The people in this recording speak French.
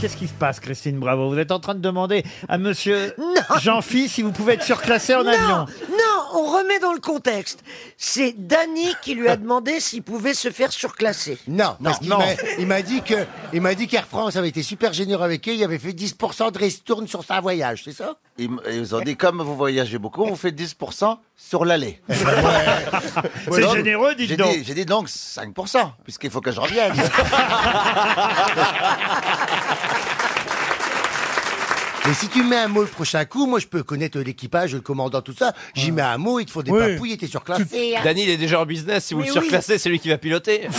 Qu'est-ce qui se passe, Christine Bravo Vous êtes en train de demander à monsieur Jean-Phi si vous pouvez être surclassé en avion. Non, on remet dans le contexte. C'est Danny qui lui a demandé s'il pouvait se faire surclasser. Non, parce qu'il non. m'a- il m'a dit que il m'a dit qu'Air France avait été super généreux avec eux, il avait fait 10% de ristourne sur sa voyage, c'est ça? Ils, m- ils ont dit, comme vous voyagez beaucoup, on fait 10% sur l'aller. C'est Donc, généreux, dites J'ai donc. dit, j'ai dit donc 5%, puisqu'il faut que je revienne. Et si tu mets un mot le prochain coup, moi je peux connaître l'équipage, le commandant, tout ça. J'y mets un mot, ils te font des Oui. papouilles et t'es surclassé. Dany, il est déjà en business. Si vous Mais le oui. surclassez, c'est lui qui va piloter.